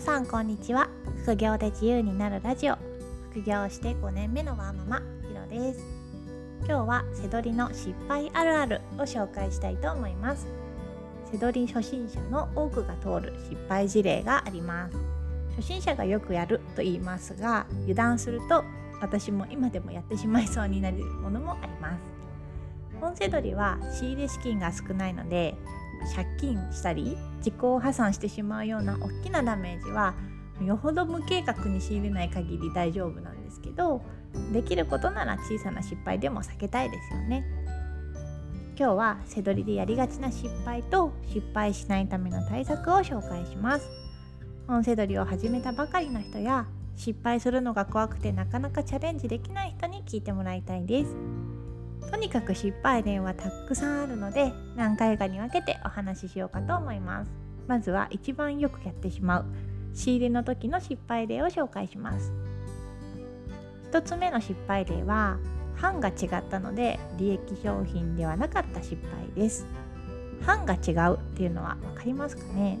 さんこんにちは。副業で自由になるラジオ。副業して5年目のワーママひろです。今日は背取りの失敗あるあるを紹介したいと思います。背取り初心者の多くが通る失敗事例があります。初心者がよくやると言いますが油断すると私も今でもやってしまいそうになるものもあります。本背取りは仕入れ資金が少ないので借金したり自己破産してしまうような大きなダメージはよほど無計画に仕入れない限り大丈夫なんですけどできることなら小さな失敗でも避けたいですよね。今日は背取りでやりがちな失敗と失敗しないための対策を紹介します。本背取りを始めたばかりの人や失敗するのが怖くてなかなかチャレンジできない人に聞いてもらいたいです。とにかく失敗例はたくさんあるので何回かに分けてお話ししようかと思います。まずは一番よくやってしまう。仕入れの時の失敗例を紹介します。1つ目の失敗例は版が違ったので利益商品ではなかった失敗です。版が違うっていうのは分かりますかね？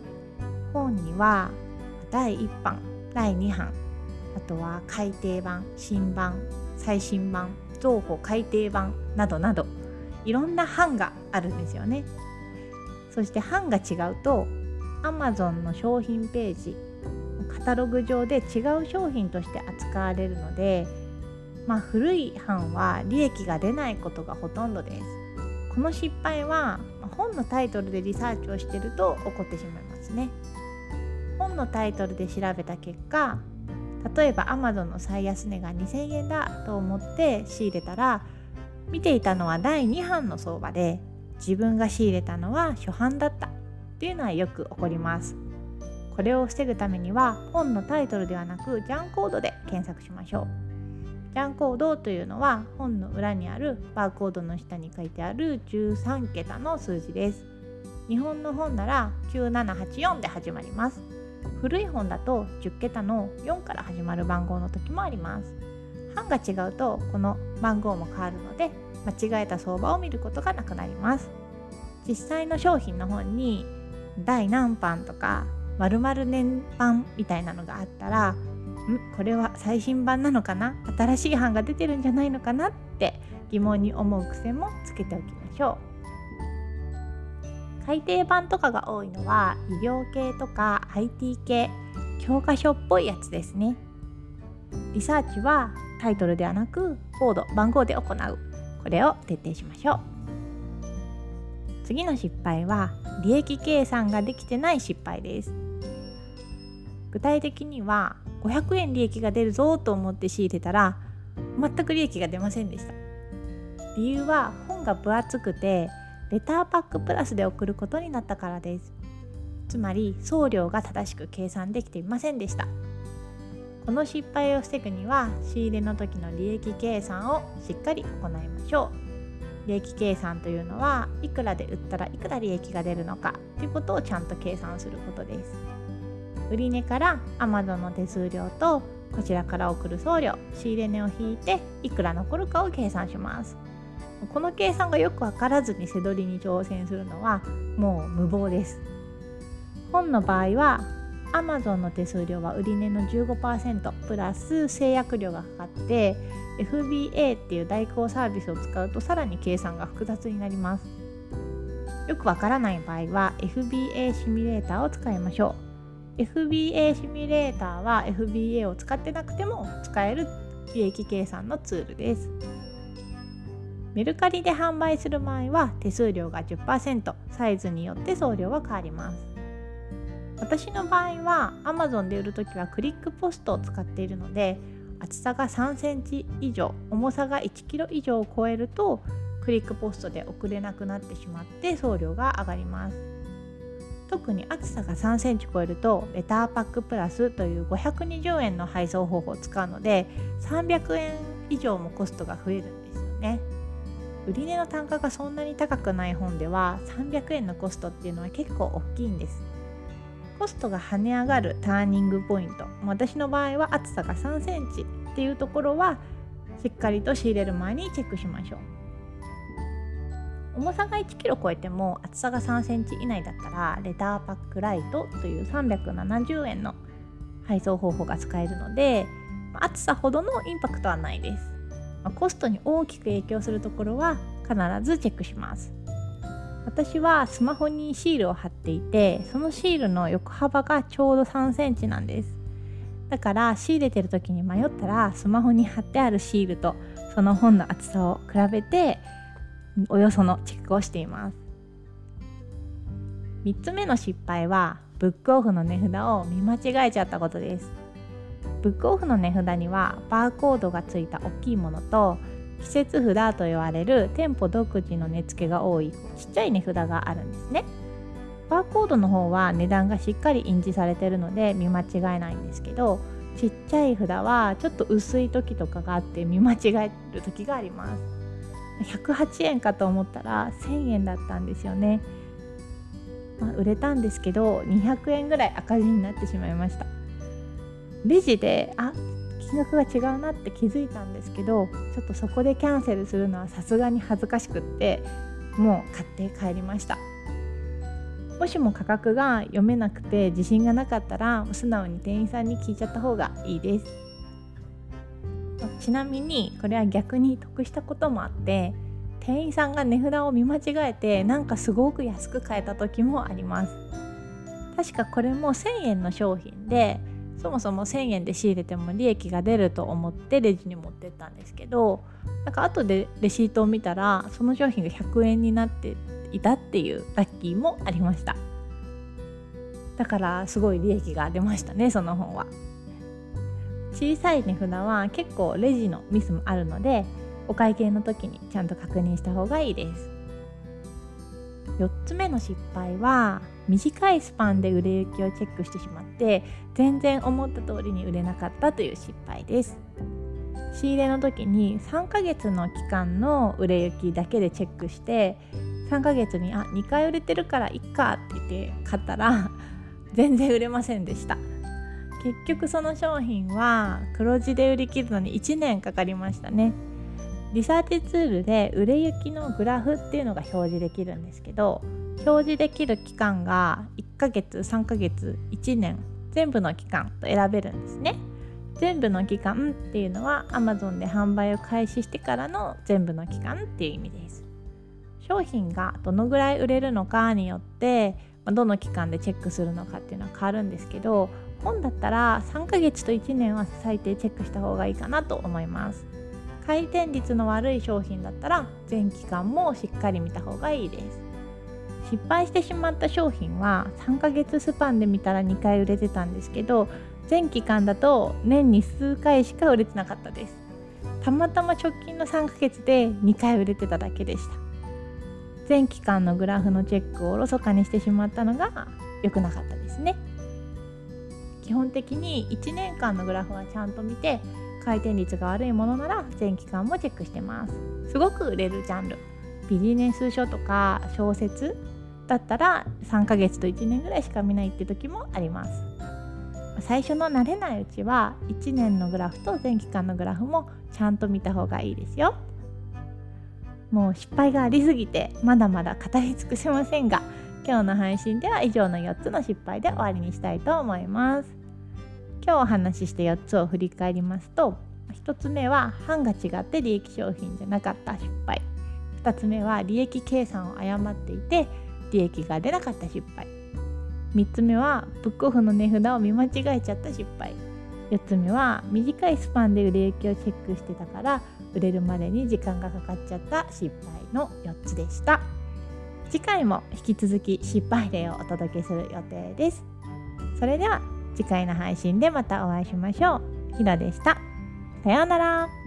本には第1版第2版あとは改訂版新版最新版増補改訂版などなどいろんな版があるんですよね。そして版が違うと Amazon の商品ページカタログ上で違う商品として扱われるので、まあ、古い版は利益が出ないことがほとんどです。この失敗は本のタイトルでリサーチをしてると起こってしまいますね。本のタイトルで調べた結果例えば Amazon の最安値が2000円だと思って仕入れたら見ていたのは第2版の相場で自分が仕入れたのは初版だった。っていうのはよく起こります。これを防ぐためには本のタイトルではなくジャンコードで検索しましょう。ジャンコードというのは本の裏にあるバーコードの下に書いてある13桁の数字です。日本の本なら9784で始まります。古い本だと10桁の4から始まる番号の時もあります。版が違うとこの番号も変わるので間違えた相場を見ることがなくなります。実際の商品の本に第何版とか〇〇年版みたいなのがあったらん？これは最新版なのかな？新しい版が出てるんじゃないのかな？って疑問に思う癖もつけておきましょう。改訂版とかが多いのは医療系とか IT 系教科書っぽいやつですね。リサーチはタイトルではなくコード番号で行う。これを徹底しましょう。次の失敗は利益計算ができてない失敗です。具体的には500円利益が出るぞと思って仕入れたら全く利益が出ませんでした。理由は本が分厚くてレターパックプラスで送ることになったからです。つまり送料が正しく計算できていませんでした。この失敗を防ぐには仕入れの時の利益計算をしっかり行いましょう。利益計算というのはいくらで売ったらいくら利益が出るのかということをちゃんと計算することです。売値から Amazon の手数料とこちらから送る送料仕入れ値を引いていくら残るかを計算します。この計算がよく分からずに背取りに挑戦するのはもう無謀です。本の場合は Amazon の手数料は売値の15%プラス制約料がかかって FBA っていう代行サービスを使うとさらに計算が複雑になります。よくわからない場合は FBA シミュレーターを使いましょう。FBA シミュレーターは FBA を使ってなくても使える利益計算のツールです。メルカリで販売する場合は手数料が10%サイズによって送料は変わります。私の場合は Amazon で売るときはクリックポストを使っているので厚さが3センチ以上重さが1キロ以上を超えるとクリックポストで送れなくなってしまって送料が上がります。特に厚さが3センチ超えるとレターパックプラスという520円の配送方法を使うので300円以上もコストが増えるんですよね。売値の単価がそんなに高くない本では300円のコストっていうのは結構大きいんです。コストが跳ね上がるターニングポイント。私の場合は厚さが3センチっていうところはしっかりと仕入れる前にチェックしましょう。重さが 1kg 超えても厚さが3センチ以内だったらレターパックライトという370円の配送方法が使えるので暑さほどのインパクトはないです、まあ、コストに大きく影響するところは必ずチェックします。私はスマホにシールを貼っていてそのシールの横幅がちょうど3センチなんです。だから仕入れてる時に迷ったらスマホに貼ってあるシールとその本の厚さを比べておよそのチェックをしています。3つ目の失敗はブックオフの値札を見間違えちゃったことです。ブックオフの値札にはバーコードがついた大きいものと季節札と言われる店舗独自の値付けが多いちっちゃい値札があるんですね。バーコードの方は値段がしっかり印字されてるので見間違えないんですけどちっちゃい札はちょっと薄い時とかがあって見間違える時があります。108円かと思ったら1000円だったんですよね。まあ、売れたんですけど200円ぐらい赤字になってしまいました。レジであ金額が違うなって気づいたんですけどちょっとそこでキャンセルするのはさすがに恥ずかしくってもう買って帰りました。もしも価格が読めなくて自信がなかったら素直に店員さんに聞いちゃった方がいいです。ちなみにこれは逆に得したこともあって店員さんが値札を見間違えてなんかすごく安く買えた時もあります。確かこれも1000円の商品でそもそも1000円で仕入れても利益が出ると思ってレジに持ってったんですけどなんか後でレシートを見たらその商品が100円になっていたっていうラッキーもありました。だからすごい利益が出ましたねその本は。小さい値札は結構レジのミスもあるのでお会計の時にちゃんと確認した方がいいです。4つ目の失敗は短いスパンで売れ行きをチェックしてしまって全然思った通りに売れなかったという失敗です。仕入れの時に3ヶ月の期間の売れ行きだけでチェックして3ヶ月にあ2回売れてるからいっかって言って買ったら全然売れませんでした。結局その商品は黒字で売り切るのに1年かかりましたね。リサーチツールで売れ行きのグラフっていうのが表示できるんですけど表示できる期間が1ヶ月3ヶ月1年全部の期間と選べるんですね。全部の期間っていうのは Amazon で販売を開始してからの全部の期間っていう意味です。商品がどのぐらい売れるのかによってどの期間でチェックするのかっていうのは変わるんですけど本だったら3ヶ月と1年は最低チェックした方がいいかなと思います。回転率の悪い商品だったら全期間もしっかり見た方がいいです。失敗してしまった商品は3ヶ月スパンで見たら2回売れてたんですけど全期間だと年に数回しか売れてなかったです。たまたま直近の3ヶ月で2回売れてただけでした。全期間のグラフのチェックをおろそかにしてしまったのが良くなかったですね。基本的に1年間のグラフはちゃんと見て回転率が悪いものなら全期間もチェックしてます。すごく売れるジャンル。ビジネス書とか小説だったら3ヶ月と1年ぐらいしか見ないって時もあります。最初の慣れないうちは1年のグラフと全期間のグラフもちゃんと見た方がいいですよ。もう失敗がありすぎてまだまだ語り尽くせませんが今日の配信では以上の4つの失敗で終わりにしたいと思います。今日お話しして4つを振り返りますと1つ目は版が違って利益商品じゃなかった失敗。2つ目は利益計算を誤っていて利益が出なかった失敗3つ目はブックオフの値札を見間違えちゃった失敗4つ目は短いスパンで売れ行きをチェックしてたから売れるまでに時間がかかっちゃった失敗の4つでした次回も引き続き失敗例をお届けする予定ですそれでは次回の配信でまたお会いしましょう。ひろでした。さようなら。